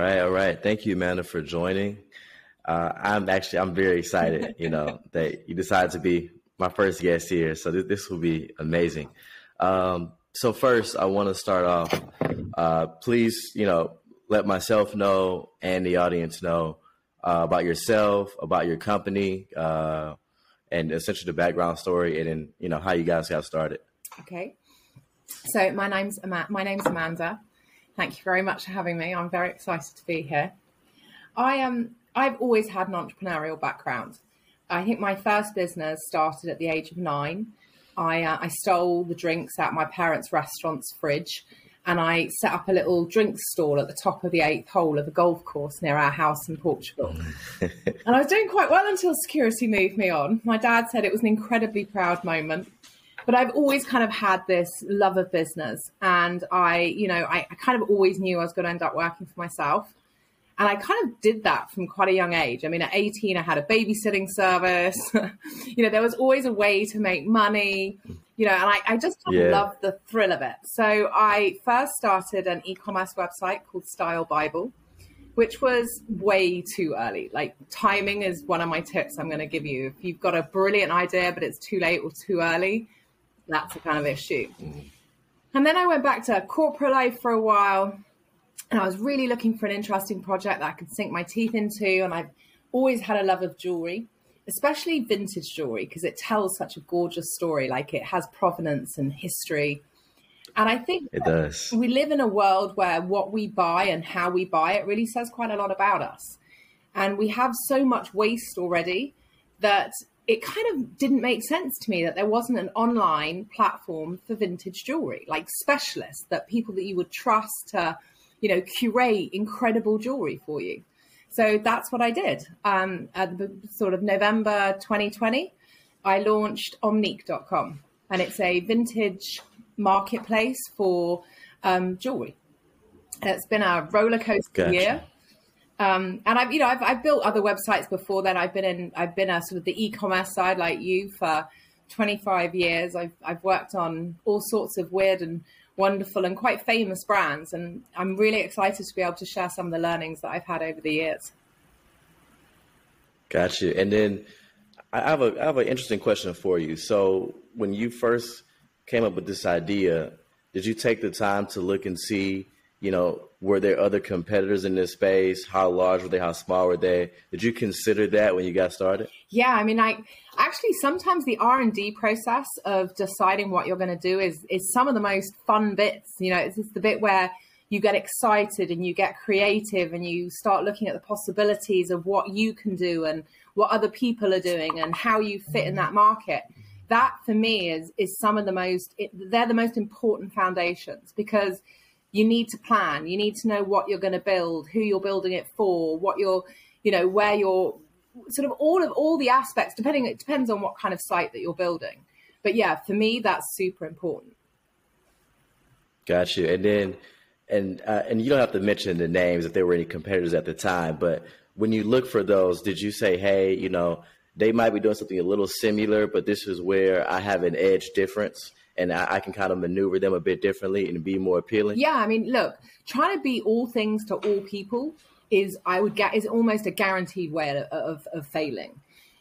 right, all right. Thank you, Amanda, for joining. Uh, I'm actually I'm very excited. You know that you decided to be my first guest here, so th- this will be amazing. Um, so first, I want to start off. Uh, please, you know, let myself know and the audience know uh, about yourself, about your company, uh, and essentially the background story, and then you know how you guys got started. Okay. So my name's my name's Amanda. Thank you very much for having me. I'm very excited to be here. I am. Um, I've always had an entrepreneurial background. I think my first business started at the age of nine. I uh, I stole the drinks out my parents' restaurant's fridge, and I set up a little drink stall at the top of the eighth hole of a golf course near our house in Portugal. and I was doing quite well until security moved me on. My dad said it was an incredibly proud moment but I've always kind of had this love of business. And I, you know, I, I kind of always knew I was going to end up working for myself. And I kind of did that from quite a young age. I mean, at 18, I had a babysitting service. you know, there was always a way to make money, you know, and I, I just yeah. loved the thrill of it. So I first started an e commerce website called Style Bible, which was way too early. Like, timing is one of my tips I'm going to give you. If you've got a brilliant idea, but it's too late or too early, that's a kind of issue. Mm. And then I went back to corporate life for a while and I was really looking for an interesting project that I could sink my teeth into. And I've always had a love of jewelry, especially vintage jewelry, because it tells such a gorgeous story. Like it has provenance and history. And I think it does. We live in a world where what we buy and how we buy it really says quite a lot about us. And we have so much waste already that it kind of didn't make sense to me that there wasn't an online platform for vintage jewelry, like specialists, that people that you would trust to, you know, curate incredible jewelry for you. So that's what I did. Um, at the sort of November 2020, I launched Omnique.com, and it's a vintage marketplace for um, jewelry. It's been a roller coaster gotcha. year. Um, and I've, you know, I've, I've built other websites before then. I've been in, I've been a sort of the e-commerce side like you for 25 years. I've, I've worked on all sorts of weird and wonderful and quite famous brands. And I'm really excited to be able to share some of the learnings that I've had over the years. Gotcha. And then I have a, I have an interesting question for you. So when you first came up with this idea, did you take the time to look and see you know, were there other competitors in this space? How large were they? How small were they? Did you consider that when you got started? Yeah, I mean, I actually sometimes the R and D process of deciding what you're going to do is is some of the most fun bits. You know, it's, it's the bit where you get excited and you get creative and you start looking at the possibilities of what you can do and what other people are doing and how you fit in that market that for me is is some of the most they're the most important foundations because you need to plan. You need to know what you're going to build who you're building it for what you're you know where you're sort of all of all the aspects depending it depends on what kind of site that you're building. But yeah for me that's super important. Got you. And then and uh, and you don't have to mention the names if there were any competitors at the time but when you look for those did you say hey you know they might be doing something a little similar but this is where i have an edge difference and I, I, can kind of maneuver them a bit differently and be more appealing? Yeah, I mean, look, trying to be all things to all people is, I would get, is almost a guaranteed way of, of, of failing.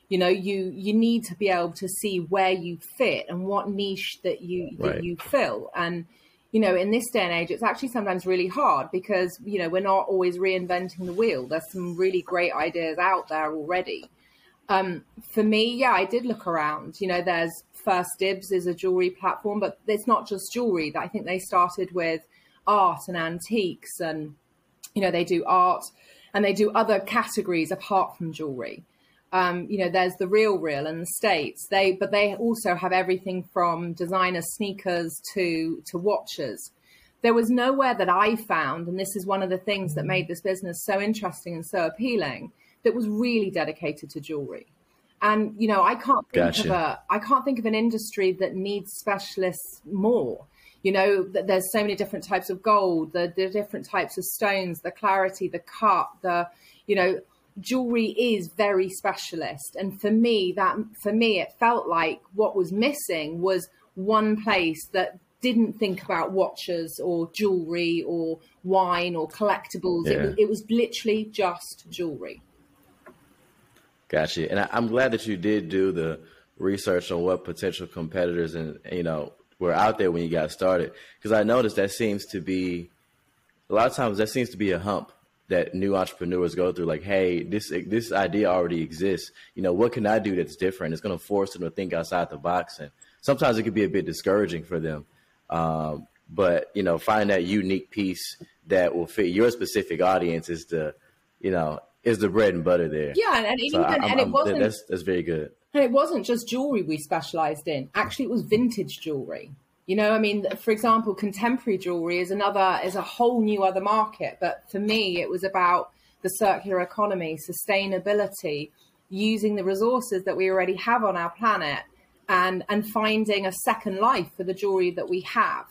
You know, you you need to be able to see where you fit and what niche that you right. that you fill. And you know, in this day and age, it's actually sometimes really hard because you know we're not always reinventing the wheel. There's some really great ideas out there already. Um, for me, yeah, I did look around. You know, there's 1stDibs is a jewelry platform, but it's not just jewelry. I think they started with art and antiques, and you know they do art and they do other categories apart from jewelry. Um, you know, there's the RealReal in the states. They but they also have everything from designer sneakers to to watches. There was nowhere that I found, and this is one of the things that made this business so interesting and so appealing, that was really dedicated to jewelry. And you know, I can't think gotcha. of a I can't think of an industry that needs specialists more. You know, there's so many different types of gold, the, the different types of stones, the clarity, the cut, the you know, jewelry is very specialist. And for me, that for me, it felt like what was missing was one place that didn't think about watches or jewelry or wine or collectibles. Yeah. It, was, it was literally just jewelry. Gotcha. And I, I'm glad that you did do the research on what potential competitors and you know were out there when you got started. Because I noticed that seems to be a lot of times that seems to be a hump that new entrepreneurs go through like hey this this idea already exists. You know what can i do that's different? It's going to force them to think outside the box and sometimes it can be a bit discouraging for them. Um, but you know find that unique piece that will fit your specific audience is the you know is the bread and butter there yeah and, and so even and it wasn't that's that's very good and it wasn't just jewelry we specialized in actually it was vintage jewelry you know, I mean, for example, contemporary jewelry is another is a whole new other market. But for me, it was about the circular economy, sustainability, using the resources that we already have on our planet, and and finding a second life for the jewelry that we have.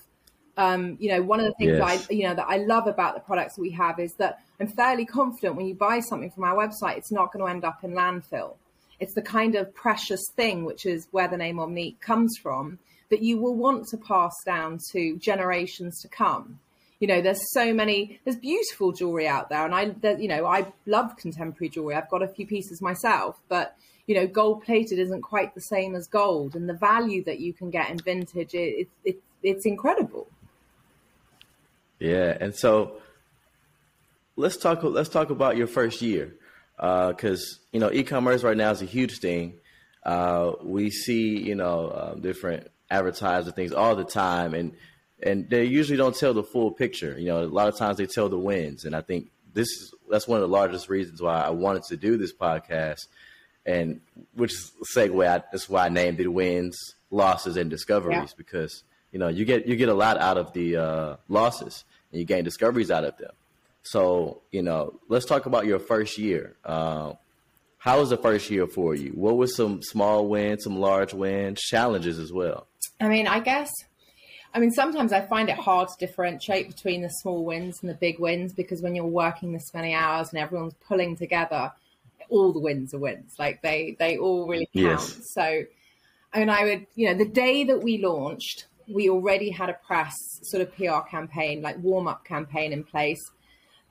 Um, you know, one of the things yes. I, you know, that I love about the products that we have is that I'm fairly confident when you buy something from our website, it's not going to end up in landfill. It's the kind of precious thing, which is where the name Omnique comes from, that you will want to pass down to generations to come. You know, there's so many, there's beautiful jewelry out there. And I, you know, I love contemporary jewelry. I've got a few pieces myself, but, you know, gold plated isn't quite the same as gold. And the value that you can get in vintage, it, it, it it's incredible. Yeah. And so let's talk, let's talk about your first year. Uh, cause you know, e-commerce right now is a huge thing. Uh, we see, you know, uh, different advertise things all the time, and and they usually don't tell the full picture. You know, a lot of times they tell the wins, and I think this is that's one of the largest reasons why I wanted to do this podcast, and which is segue. I, that's why I named it wins, losses, and discoveries yeah. because you know you get you get a lot out of the uh, losses, and you gain discoveries out of them. So you know, let's talk about your first year. Uh, how was the first year for you? What was some small wins, some large wins, challenges as well? I mean, I guess, I mean, sometimes I find it hard to differentiate between the small wins and the big wins because when you're working this many hours and everyone's pulling together, all the wins are wins. Like they, they all really count. Yes. So, I mean, I would, you know, the day that we launched, we already had a press sort of PR campaign, like warm up campaign in place.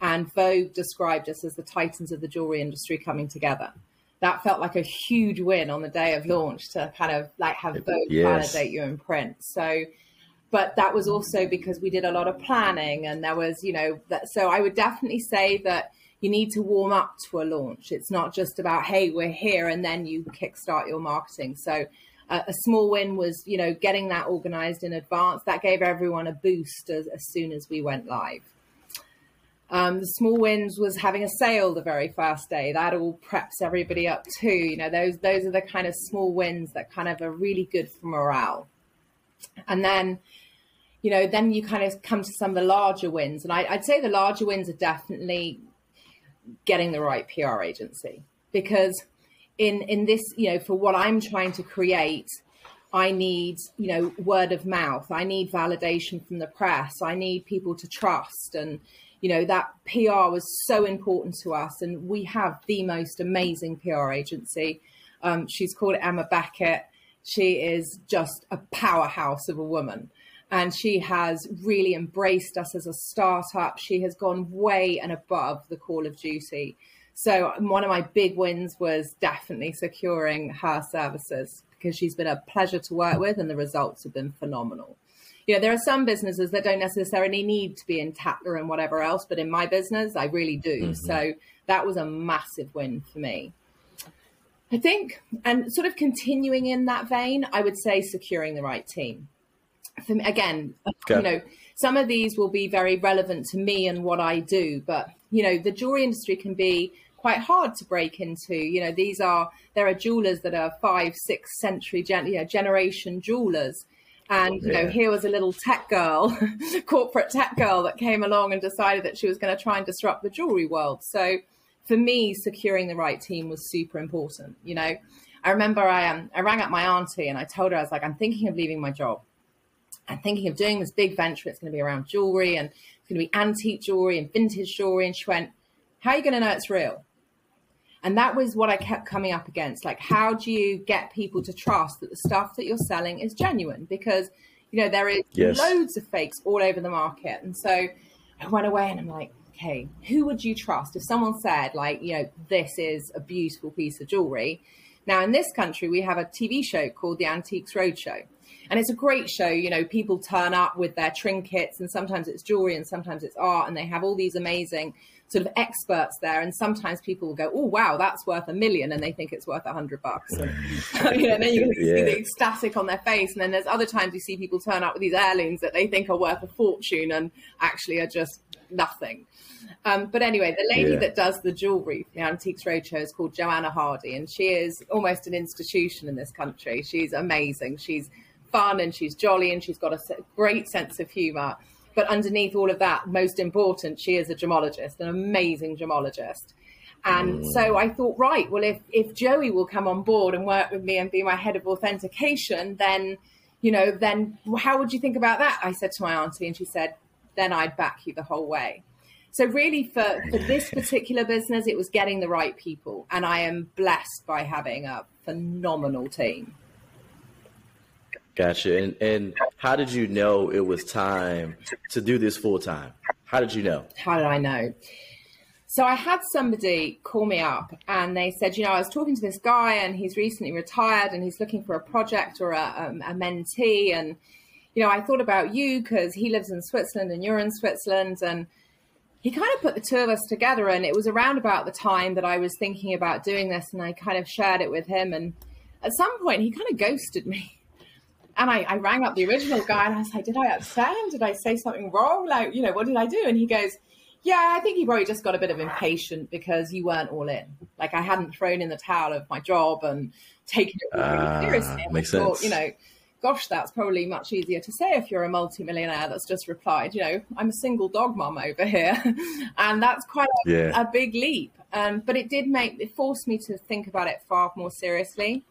And Vogue described us as the titans of the jewelry industry coming together that felt like a huge win on the day of launch to kind of like have Vogue yes. validate you in print. So, but that was also because we did a lot of planning and there was, you know, that, so I would definitely say that you need to warm up to a launch. It's not just about, hey, we're here and then you kickstart your marketing. So, uh, a small win was, you know, getting that organized in advance. That gave everyone a boost as, as soon as we went live. Um, the small wins was having a sale the very first day. That all preps everybody up too. You know, those those are the kind of small wins that kind of are really good for morale. And then, you know, then you kind of come to some of the larger wins. And I, would say the larger wins are definitely getting the right PR agency because in in this, you know, for what I'm trying to create, I need, you know, word of mouth. I need validation from the press. I need people to trust and you know that PR was so important to us, and we have the most amazing PR agency. Um, she's called Emma Beckett. She is just a powerhouse of a woman, and she has really embraced us as a startup. She has gone way and above the call of duty. So one of my big wins was definitely securing her services because she's been a pleasure to work with, and the results have been phenomenal you know, there are some businesses that don't necessarily need to be in Tatler and whatever else, but in my business, I really do. Mm-hmm. So that was a massive win for me. I think, and sort of continuing in that vein, I would say securing the right team. For me, again, okay. you know, some of these will be very relevant to me and what I do, but you know, the jewelry industry can be quite hard to break into. You know, these are there are jewelers that are five, six century gen, you know, generation jewelers and you know, here was a little tech girl, corporate tech girl that came along and decided that she was going to try and disrupt the jewelry world. So for me, securing the right team was super important. You know, I remember I um, I rang up my auntie and I told her I was like, I'm thinking of leaving my job. I'm thinking of doing this big venture. It's going to be around jewelry and it's going to be antique jewelry and vintage jewelry. And she went, How are you going to know it's real? And that was what I kept coming up against. Like, how do you get people to trust that the stuff that you're selling is genuine? Because, You know, there is Yes. loads of fakes all over the market. And so I went away and I'm like, okay, who would you trust if someone said, like, you know, this is a beautiful piece of jewelry? Now, in this country, we have a TV show called The Antiques Roadshow. And it's a great show. You know, people turn up with their trinkets, and sometimes it's jewelry and sometimes it's art, and they have all these amazing sort of experts there. And sometimes people will go, "Oh, wow, that's worth a million, and they think it's worth a hundred bucks. And, you know, and then you can see the ecstatic on their face. And then there's other times you see people turn up with these heirlooms that they think are worth a fortune and actually are just nothing. Um, but anyway, the lady Yeah. that does the jewelry for the Antiques Roadshow is called Joanna Hardy, and she is almost an institution in this country. She's amazing. She's fun and she's jolly and she's got a great sense of humour. But underneath all of that, most important, she is a gemologist, an amazing gemologist. And mm. so I thought, right, well, if if Joey will come on board and work with me and be my head of authentication, then you know, then how would you think about that? I said to my auntie, and she said, then I'd back you the whole way. So really, for for this particular business, it was getting the right people, and I am blessed by having a phenomenal team. Gotcha. And and how did you know it was time to do this full time? How did you know? How did I know? So I had somebody call me up and they said, you know, I was talking to this guy and he's recently retired and he's looking for a project or a, um, a mentee. And, you know, I thought about you because he lives in Switzerland and you're in Switzerland. And he kind of put the two of us together. And it was around about the time that I was thinking about doing this. And I kind of shared it with him. And at some point, he kind of ghosted me. And I, I rang up the original guy and I was like, Did I upset him? Did I say something wrong? Like, you know, what did I do? And he goes, Yeah, I think he probably just got a bit of impatient because you weren't all in. Like, I hadn't thrown in the towel of my job and taken it really Ah, seriously. And I makes thought, sense. You know, gosh, that's probably much easier to say if you're a multimillionaire that's just replied, you know, I'm a single dog mum over here. and that's quite a, Yeah. a big leap. Um, but it did make, it forced me to think about it far more seriously.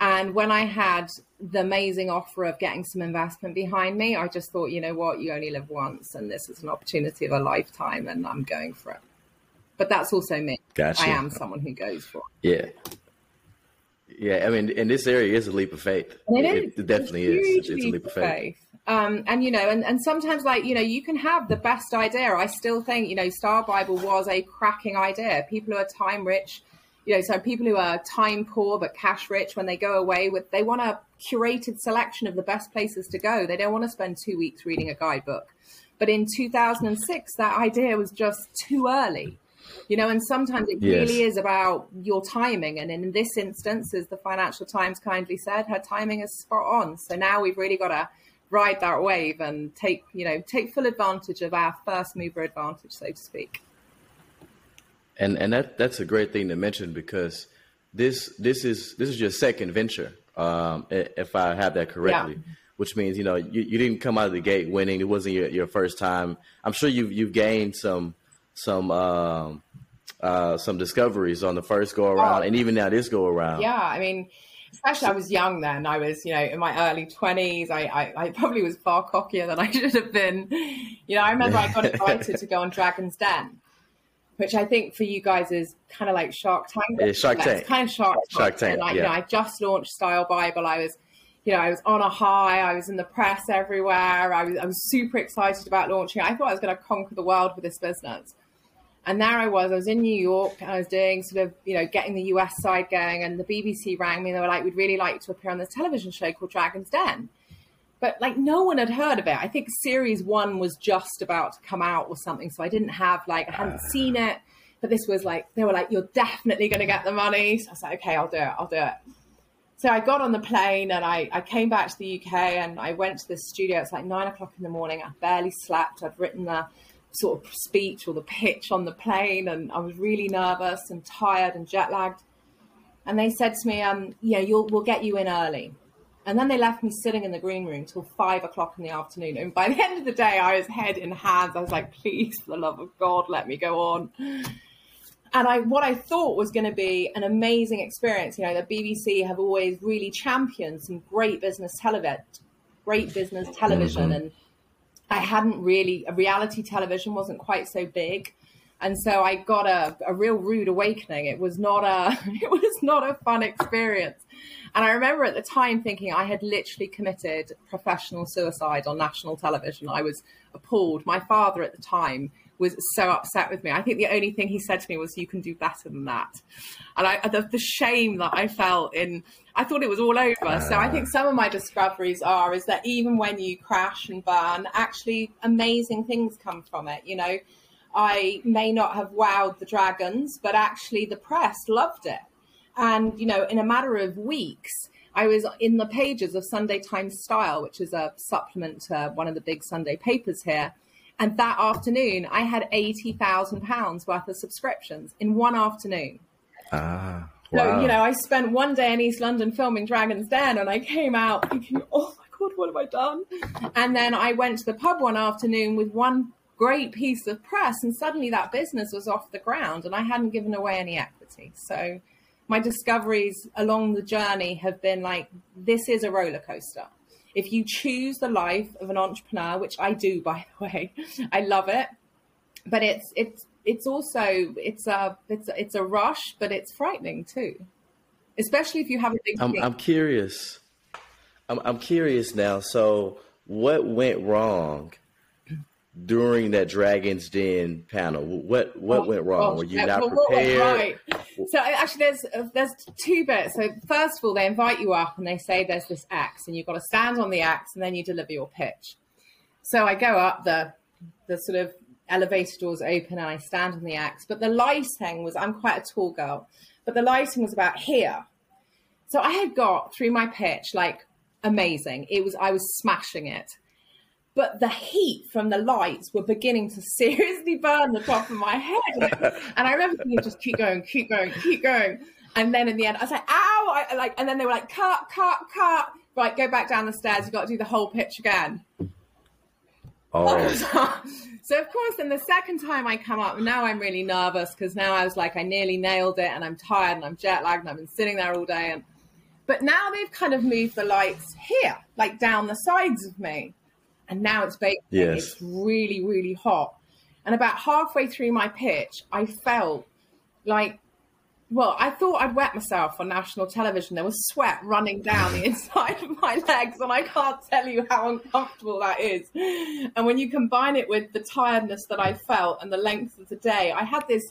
And when I had the amazing offer of getting some investment behind me, I just thought, you know what, you only live once, and this is an opportunity of a lifetime, and I'm going for it. But that's also me. Gotcha. I am someone who goes for it. Yeah. Yeah, I mean, in this area is a leap of faith. And It, is. it definitely It's is. It's a leap of faith. Um, and you know, and, and sometimes like, you know, you can have the best idea. I still think, you know, Style Bible was a cracking idea. People who are time rich, you know, so people who are time poor but cash rich when they go away with they want a curated selection of the best places to go. They don't want to spend two weeks reading a guidebook. But in 2006, that idea was just too early you know and sometimes it Yes. really is about your timing and in this instance as the financial times kindly said her timing is spot on so now we've really got to ride that wave and take you know take full advantage of our first mover advantage so to speak And and that that's a great thing to mention because this this is this is your second venture, um, if I have that correctly. Which means you know you, you didn't come out of the gate winning. It wasn't your, your first time. I'm sure you've you've gained some some um, uh, some discoveries on the first go around, Oh. and even now this go around. yeah i mean especially i was young then i was you know in my early 20s I, I i probably was far cockier than i should have been you know i remember i got invited to go on dragon's den which i think for you guys is kind of like shark tank Yeah, Shark It's Tank. kind of shark tank, Shark Tank, and I, you yeah. know, I just launched style bible i was you know, I was on a high. I was in the press everywhere. I was, I was super excited about launching. I thought I was going to conquer the world with this business. And there I was. I was in New York and I was doing sort of, you know, getting the US side going. And the BBC rang me and they were like, we'd really like to appear on this television show called Dragon's Den. But like no one had heard of it. I think series one was just about to come out or something. So I didn't have like, I hadn't seen it. But this was like, they were like, you're definitely going to get the money. So I was like, okay, I'll do it. I'll do it. So I got on the plane and I, I came back to the UK and I went to the studio. It's like nine o'clock in the morning. I barely slept. I'd written the sort of speech or the pitch on the plane and I was really nervous and tired and jet lagged. And they said to me, um, yeah, you'll, we'll get you in early. And then they left me sitting in the green room till five o'clock in the afternoon. And by the end of the day, I was head in hands. I was like, please, for the love of God, let me go on and I what I thought was going to be an amazing experience. You know, the BBC have always really championed some great business television, great business television, mm-hmm. and I hadn't really reality television wasn't quite so big. And so I got a, a real rude awakening. It was not a it was not a fun experience. And I remember at the time thinking I had literally committed professional suicide on national television. I was appalled. My father at the time was so upset with me. I think the only thing he said to me was, "You can do better than that." And I, the, the shame that I felt in, I thought it was all over. Uh, so I think some of my discoveries are is that even when you crash and burn, actually amazing things come from it. You know, I may not have wowed the dragons, but actually the press loved it. And, you know, in a matter of weeks, I was in the pages of Sunday Times Style, which is a supplement to one of the big Sunday papers here. And that afternoon, I had £80,000 worth of subscriptions in one afternoon. Ah. Wow. So, you know, I spent one day in East London filming Dragon's Den and I came out thinking, oh my God, what have I done? And then I went to the pub one afternoon with one great piece of press and suddenly that business was off the ground and I hadn't given away any equity. So my discoveries along the journey have been like this is a roller coaster. If you choose the life of an entrepreneur, which I do by the way, I love it, but it's it's it's also it's a it's it's a rush, but it's frightening too, especially if you have a big. I'm, I'm curious. I'm I'm curious now. So, what went wrong during that Dragon's Den panel? What what oh, went wrong? Were you not well, prepared? Right. So actually, there's uh, there's two bits. So first of all, they invite you up and they say there's this axe, and you've got to stand on the axe, and then you deliver your pitch. So I go up the the sort of elevator doors open, and I stand on the axe. But the lighting was I'm quite a tall girl, but the lighting was about here. So I had got through my pitch like amazing. It was I was smashing it but the heat from the lights were beginning to seriously burn the top of my head. and I remember thinking, just keep going, keep going, keep going. And then in the end, I was like, ow! I, like, and then they were like, cut, cut, cut. Right, go back down the stairs. You've got to do the whole pitch again. Oh. so of course, then the second time I come up, now I'm really nervous because now I was like, I nearly nailed it, and I'm tired, and I'm jet lagged, and I've been sitting there all day, and but now they've kind of moved the lights here, like down the sides of me and now it's baking. Yes. It's really, really hot. And about halfway through my pitch, I felt like, well, I thought I'd wet myself on national television. There was sweat running down the inside of my legs, and I can't tell you how uncomfortable that is. And when you combine it with the tiredness that I felt and the length of the day, I had this,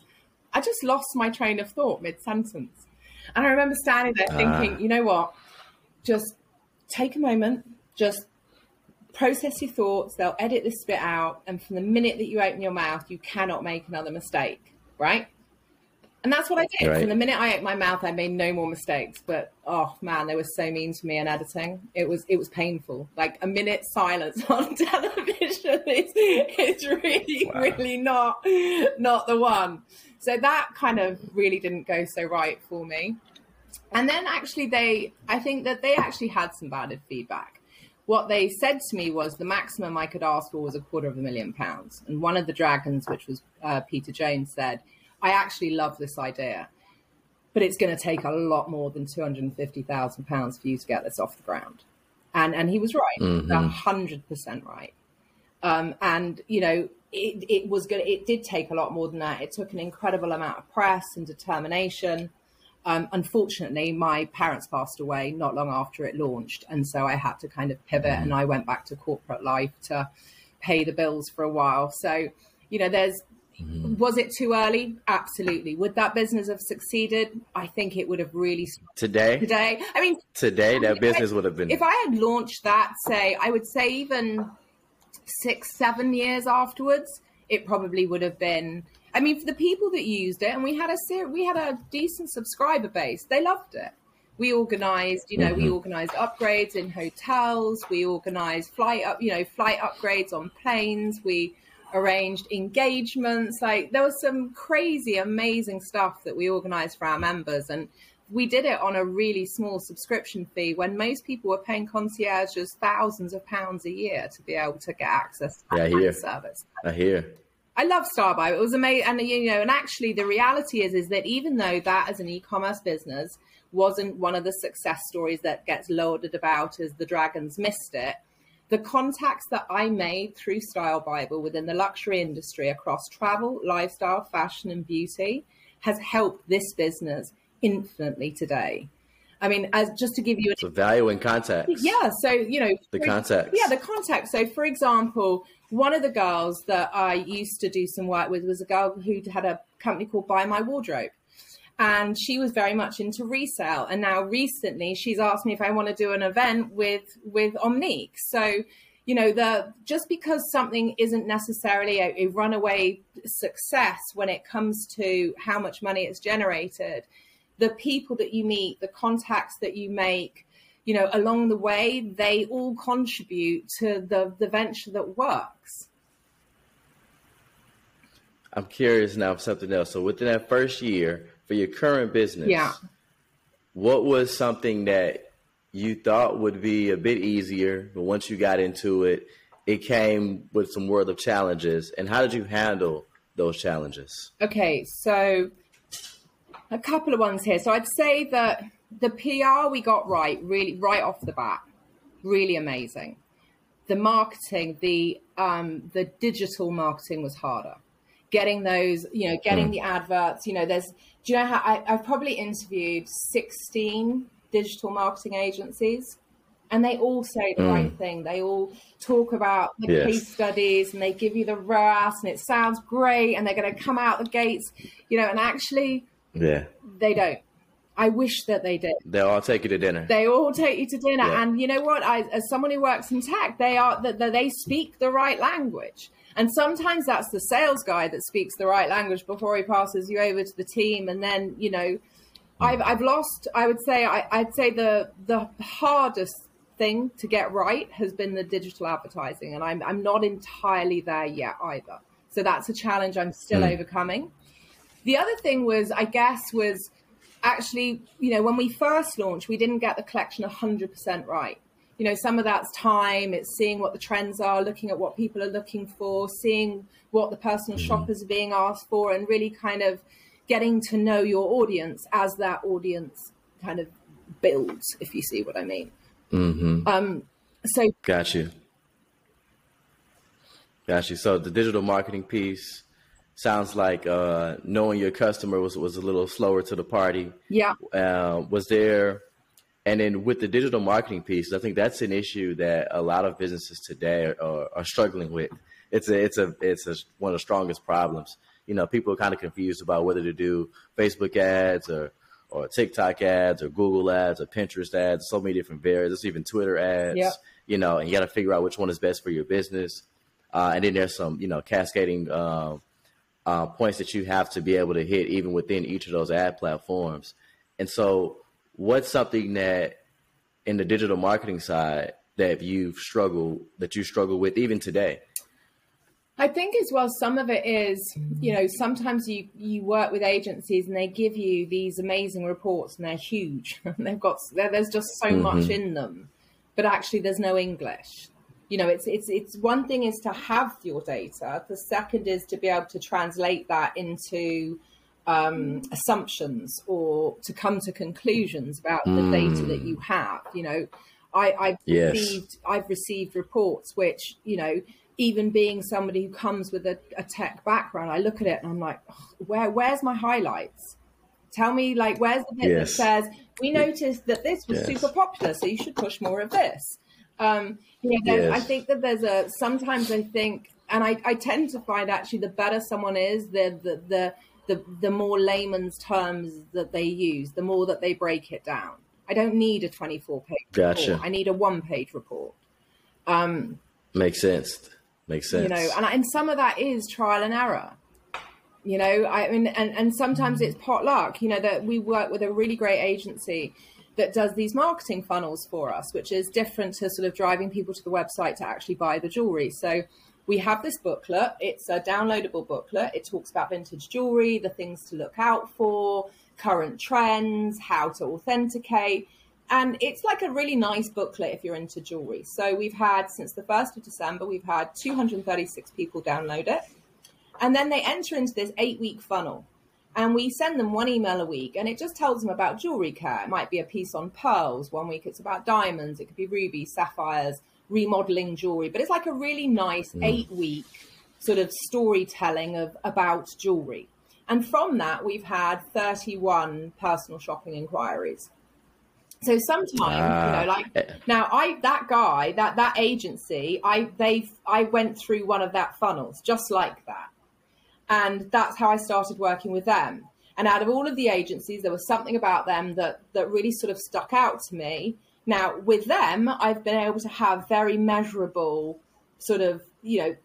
I just lost my train of thought mid sentence. And I remember standing there thinking, ah. you know what? Just take a moment, just process your thoughts, they'll edit this bit out, and from the minute that you open your mouth, you cannot make another mistake, right? And that's what I did. Right. From the minute I opened my mouth, I made no more mistakes. But oh man, they were so mean to me in editing. It was it was painful. Like a minute silence on television is it's really wow. really not not the one. So that kind of really didn't go so right for me. And then actually, they I think that they actually had some bad feedback what they said to me was the maximum I could ask for was a quarter of a million pounds. And one of the dragons, which was uh, Peter Jones, said, I actually love this idea, but it's going to take a lot more than £250,000 for you to get this off the ground. And, and he was right, mm-hmm. 100% right. Um, and, you know, it, it was good. It did take a lot more than that. It took an incredible amount of press and determination. Um, unfortunately, my parents passed away not long after it launched, and so I had to kind of pivot, and I went back to corporate life to pay the bills for a while. So, you know, there's mm-hmm. was it too early? Absolutely. Would that business have succeeded? I think it would have really today. Today, I mean, today that business would have been. If I had launched that, say, I would say even six, seven years afterwards, it probably would have been I mean, for the people that used it, and we had a we had a decent subscriber base. They loved it. We organised, you know, mm-hmm. we organised upgrades in hotels. We organised flight up, you know, flight upgrades on planes. We arranged engagements. Like there was some crazy, amazing stuff that we organised for our members, and we did it on a really small subscription fee when most people were paying concierges thousands of pounds a year to be able to get access to that yeah, service. I hear. I love Starbuy. It was amazing, and you know, and actually, the reality is, is that even though that as an e-commerce business wasn't one of the success stories that gets lauded about as the dragons missed it, the contacts that I made through Style Bible within the luxury industry across travel, lifestyle, fashion, and beauty has helped this business infinitely today. I mean, as just to give you a value in context. Yeah. So, you know, the context. Yeah, the context. So, for example, one of the girls that I used to do some work with was a girl who had a company called Buy My Wardrobe. And she was very much into resale. And now recently she's asked me if I want to do an event with with Omnique. So, you know, the just because something isn't necessarily a, a runaway success when it comes to how much money it's generated, the people that you meet, the contacts that you make, you know, along the way, they all contribute to the, the venture that works. I'm curious now for something else. So within that first year for your current business, yeah. what was something that you thought would be a bit easier, but once you got into it, it came with some world of challenges. And how did you handle those challenges? Okay, so a couple of ones here. So I'd say that the PR we got right, really right off the bat, really amazing. The marketing, the um, the digital marketing was harder. Getting those, you know, getting mm. the adverts. You know, there's. Do you know how I, I've probably interviewed sixteen digital marketing agencies, and they all say the mm. right thing. They all talk about the yes. case studies, and they give you the ROAS, and it sounds great, and they're going to come out the gates. You know, and actually, yeah, they don't I wish that they did. They all take you to dinner. They all take you to dinner, yeah. and you know what? I, as someone who works in tech, they are that they speak the right language. And sometimes that's the sales guy that speaks the right language before he passes you over to the team, and then you know, I've I've lost. I would say I, I'd say the the hardest thing to get right has been the digital advertising, and I'm I'm not entirely there yet either. So that's a challenge I'm still mm. overcoming. The other thing was, I guess, was actually, you know, when we first launched, we didn't get the collection 100% right. You know, some of that's time, it's seeing what the trends are, looking at what people are looking for, seeing what the personal mm-hmm. shoppers are being asked for, and really kind of getting to know your audience as that audience kind of builds, if you see what I mean. Mm-hmm. Um, so, got you. Got you. So, the digital marketing piece, sounds like uh, knowing your customer was, was a little slower to the party. Yeah. Uh, was there, and then with the digital marketing piece, I think that's an issue that a lot of businesses today are, are struggling with. It's a, it's a, it's a, one of the strongest problems. You know, people are kind of confused about whether to do Facebook ads or, or TikTok ads or Google ads or Pinterest ads, so many different variants, even Twitter ads, yep. you know, and you got to figure out which one is best for your business. Uh, and then there's some, you know, cascading, um, uh, points that you have to be able to hit even within each of those ad platforms. And so, what's something that in the digital marketing side that you've struggled that you struggle with even today? I think as well, some of it is, you know, sometimes you you work with agencies and they give you these amazing reports and they're huge. They've got there's just so mm-hmm. much in them, but actually there's no English you know it's it's it's one thing is to have your data the second is to be able to translate that into um, assumptions or to come to conclusions about mm. the data that you have you know I, I've yes. received I've received reports which you know even being somebody who comes with a, a tech background I look at it and I'm like oh, where where's my highlights tell me like where's the bit yes. that says we noticed that this was yes. super popular so you should push more of this um, yeah, yes. I think that there's a sometimes I think, and I, I tend to find actually the better someone is, the the the the, the more layman's terms that they use, the more that they break it down. I don't need a 24 page gotcha. report. I need a one page report. Um, Makes sense. Makes sense. You know, and, and some of that is trial and error. You know, I mean, and, and sometimes it's pot luck. You know, that we work with a really great agency that does these marketing funnels for us, which is different to sort of driving people to the website to actually buy the jewelry. So we have this booklet. It's a downloadable booklet. It talks about vintage jewelry, the things to look out for, current trends, how to authenticate. And it's like a really nice booklet if you're into jewelry. So we've had, since the 1st of December, we've had 236 people download it. And then they enter into this eight week funnel and we send them one email a week and it just tells them about jewelry care. It might be a piece on pearls. One week it's about diamonds. It could be rubies, sapphires, remodeling jewelry, but it's like a really nice mm. eight week sort of storytelling of about jewelry. And from that, we've had 31 personal shopping inquiries. So sometimes, uh, you know, ah, like eh. now, I that guy, that that agency, I they I went through one of that funnels just like that, and that's how I started working with them. And out of all of the agencies, there was something about them that that really sort of stuck out to me. Now, with them, I've been able to have very measurable sort of, you know,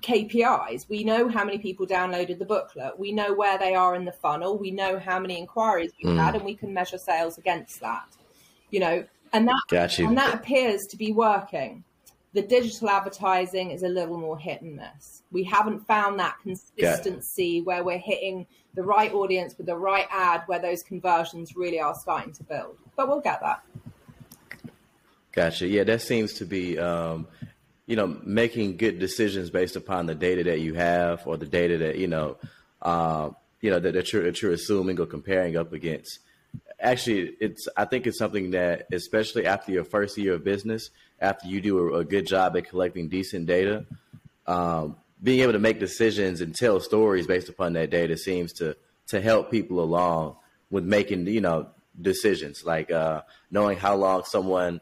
KPIs. We know how many people downloaded the booklet. We know where they are in the funnel. We know how many inquiries we've mm. had, and we can measure sales against that. You know, and that and that appears to be working. The digital advertising is a little more hit and miss. We haven't found that consistency where we're hitting the right audience with the right ad, where those conversions really are starting to build. But we'll get that. Gotcha. Yeah, that seems to be um, you know, making good decisions based upon the data that you have or the data that, you know, uh, you know, that, that, you're, that you're assuming or comparing up against. Actually, it's, I think it's something that, especially after your first year of business, after you do a, a good job at collecting decent data, um, being able to make decisions and tell stories based upon that data seems to, to help people along with making, you know, decisions like, uh, knowing how long someone,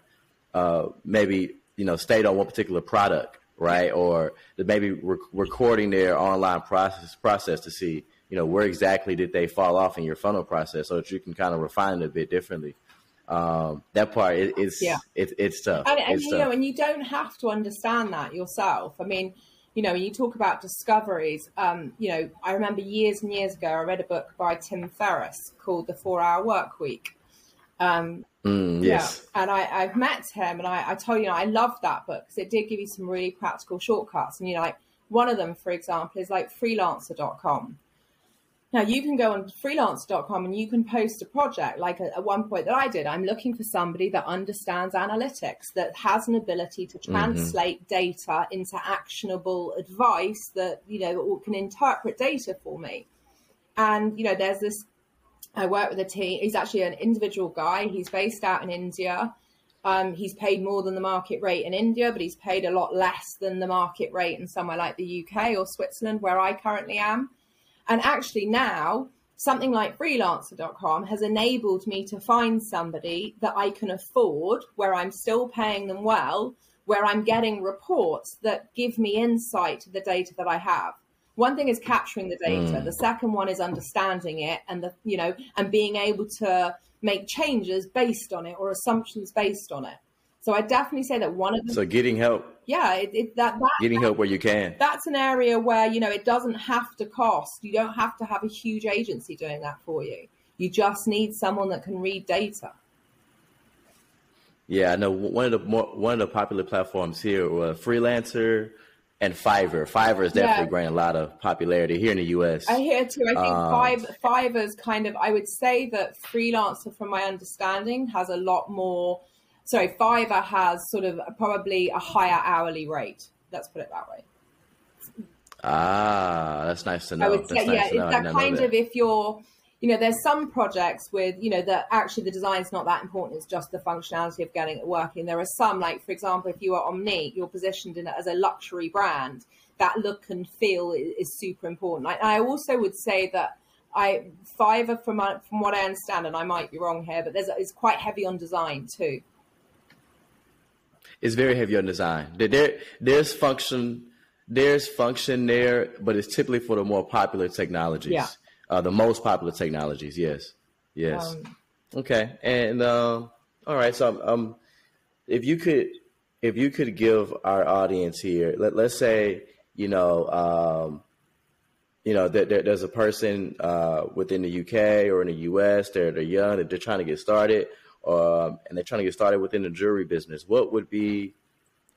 uh, maybe you know, stayed on one particular product, right? Or maybe rec- recording their online process process to see, you know, where exactly did they fall off in your funnel process, so that you can kind of refine it a bit differently. Um, that part is, is yeah. it, it's tough. And, and it's you tough. know, and you don't have to understand that yourself. I mean, you know, when you talk about discoveries, um, you know, I remember years and years ago, I read a book by Tim Ferriss called The Four Hour Work Week. Um, Mm, yes. Yeah. And I, I've met him and I, I told you, know, I loved that book because it did give you some really practical shortcuts. And, you know, like one of them, for example, is like freelancer.com. Now you can go on freelancer.com and you can post a project like at one point that I did. I'm looking for somebody that understands analytics, that has an ability to mm-hmm. translate mm-hmm. data into actionable advice that, you know, can interpret data for me. And, you know, there's this I work with a team. He's actually an individual guy. He's based out in India. Um, he's paid more than the market rate in India, but he's paid a lot less than the market rate in somewhere like the UK or Switzerland, where I currently am. And actually, now something like freelancer.com has enabled me to find somebody that I can afford, where I'm still paying them well, where I'm getting reports that give me insight to the data that I have. One thing is capturing the data. Mm. the second one is understanding it and the you know and being able to make changes based on it or assumptions based on it so i definitely say that one of the so getting help yeah it, it, that, that getting help where you can that's an area where you know it doesn't have to cost you don't have to have a huge agency doing that for you you just need someone that can read data yeah, I know one of the more one of the popular platforms here, uh, Freelancer, and Fiverr. Fiverr is definitely yeah. gaining a lot of popularity here in the US. I hear too. I think um, Fiverr, Fiverr's kind of, I would say that freelancer, from my understanding, has a lot more. Sorry, Fiverr has sort of probably a higher hourly rate. Let's put it that way. Ah, that's nice to know. I would say, yeah, it's that kind of if you're you know, there's some projects with, you know, that actually the design's not that important. It's just the functionality of getting it working. There are some, like, for example, if you are Omni, you're positioned in it as a luxury brand. That look and feel is, is super important. I, I, also would say that I Fiverr, from from what I understand, and I might be wrong here, but there's it's quite heavy on design too. It's very heavy on design. There, there's function, there's function there, but it's typically for the more popular technologies. Yeah. Uh, the most popular technologies, yes, yes. Um, okay, and uh, all right. So, um, if you could, if you could give our audience here, let let's say, you know, um, you know, that there, there's a person uh, within the UK or in the US. They're they're young. They're trying to get started, um, and they're trying to get started within the jewelry business. What would be,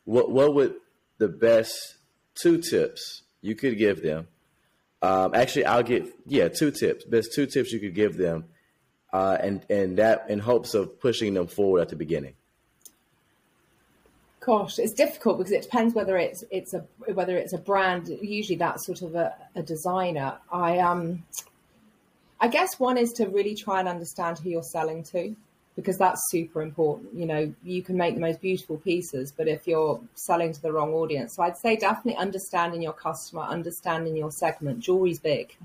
what what would the best two tips you could give them um, actually, I'll get yeah two tips. Best two tips you could give them, uh, and and that in hopes of pushing them forward at the beginning. Gosh, it's difficult because it depends whether it's it's a whether it's a brand. Usually, that's sort of a, a designer. I um, I guess one is to really try and understand who you're selling to. Because that's super important. You know, you can make the most beautiful pieces, but if you're selling to the wrong audience, so I'd say definitely understanding your customer, understanding your segment. Jewelry's big,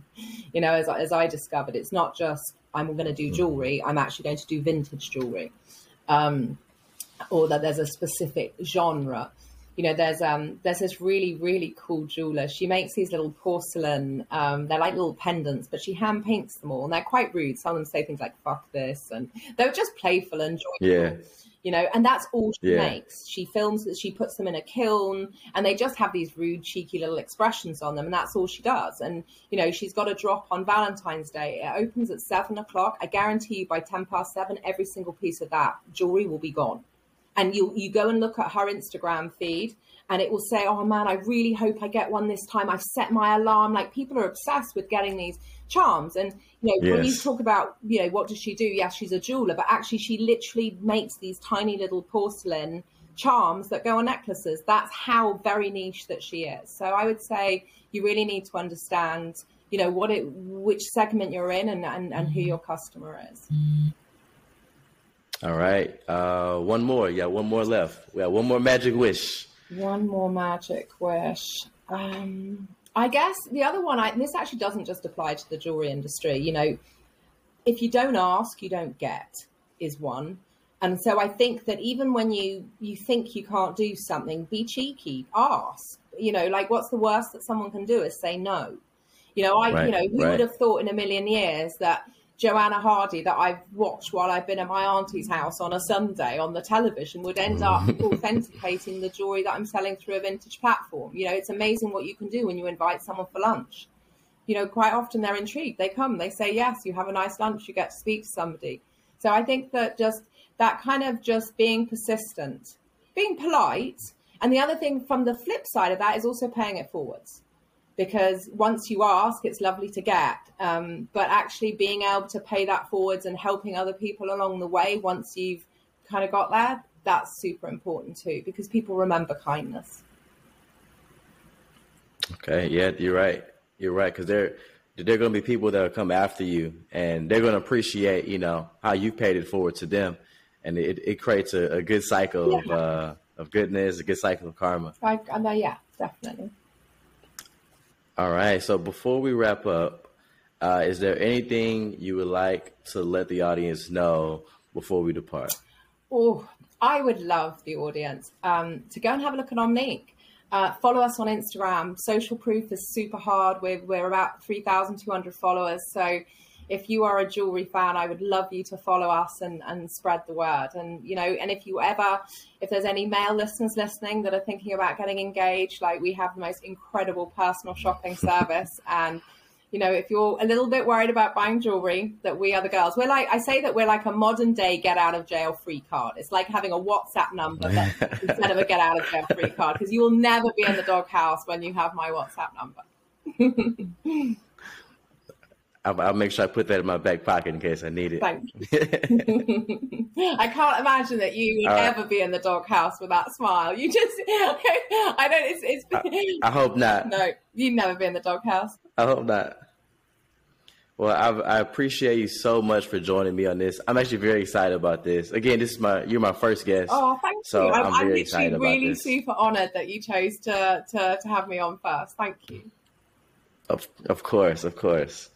you know, as, as I discovered, it's not just I'm going to do mm-hmm. jewelry, I'm actually going to do vintage jewelry. Um, or that there's a specific genre you know, there's um there's this really really cool jeweler. She makes these little porcelain. Um, they're like little pendants, but she hand paints them all, and they're quite rude. Some of them say things like "fuck this," and they're just playful and joyful. Yeah. You know, and that's all she yeah. makes. She films that she puts them in a kiln, and they just have these rude, cheeky little expressions on them, and that's all she does. And you know, she's got a drop on Valentine's Day. It opens at seven o'clock. I guarantee you, by ten past seven, every single piece of that jewelry will be gone and you you go and look at her Instagram feed and it will say, "Oh man, I really hope I get one this time. I've set my alarm." Like people are obsessed with getting these charms, and you know yes. when you talk about you know what does she do? Yes, she's a jeweler, but actually she literally makes these tiny little porcelain charms that go on necklaces. That's how very niche that she is. So I would say you really need to understand, you know, what it which segment you're in and and, and who mm-hmm. your customer is. Mm-hmm. All right. Uh, one more. Yeah, one more left. We have one more magic wish. One more magic wish. Um, I guess the other one, I, this actually doesn't just apply to the jewelry industry. You know, if you don't ask, you don't get, is one. And so I think that even when you you think you can't do something, be cheeky, ask. You know, like what's the worst that someone can do is say no. You know, I right, you know who right. would have thought in a million years that Joanna Hardy that I've watched while I've been at my auntie's house on a Sunday on the television would end up mm. authenticating the jewelry that I'm selling through a vintage platform. You know, it's amazing what you can do when you invite someone for lunch. You know, quite often they're intrigued. They come, they say yes, you have a nice lunch, you get to speak to somebody. So I think that just that kind of just being persistent, being polite. And the other thing from the flip side of that is also paying it forwards because once you ask, it's lovely to get. Um, but actually being able to pay that forwards and helping other people along the way once you've kind of got there, that's super important too, because people remember kindness. Okay, yeah, you're right. You're right, because there, there are going to be people that will come after you, and they're going to appreciate, you know, how you paid it forward to them, and it, it creates a, a good cycle yeah. of uh, of goodness, a good cycle of karma. I, I know, yeah, definitely. All right. So before we wrap up, uh, is there anything you would like to let the audience know before we depart? Oh, I would love the audience um, to go and have a look at Omnique. Uh, follow us on Instagram. Social proof is super hard. We're, we're about 3,200 followers. So if you are a jewelry fan, I would love you to follow us and, and spread the word. And, you know, and if you ever, if there's any male listeners listening that are thinking about getting engaged, like we have the most incredible personal shopping service. And, you know, if you're a little bit worried about buying jewelry, that we are the girls. We're like, I say that we're like a modern day get out of jail free card. It's like having a WhatsApp number instead of a get out of jail free card because you will never be in the doghouse when you have my WhatsApp number. I'll, I'll, make sure I put that in my back pocket in case I need it. Thanks. I can't imagine that you would ever be in the doghouse with that smile. You just, I don't. It's. it's I, I, hope not. No, you'd never be in the doghouse. I hope not. Well, I, I, appreciate you so much for joining me on this. I'm actually very excited about this. Again, this is my you're my first guest. Oh, thank so you. I'm, I'm, I'm literally really super honored that you chose to, to to have me on first. Thank you. Of of course, of course.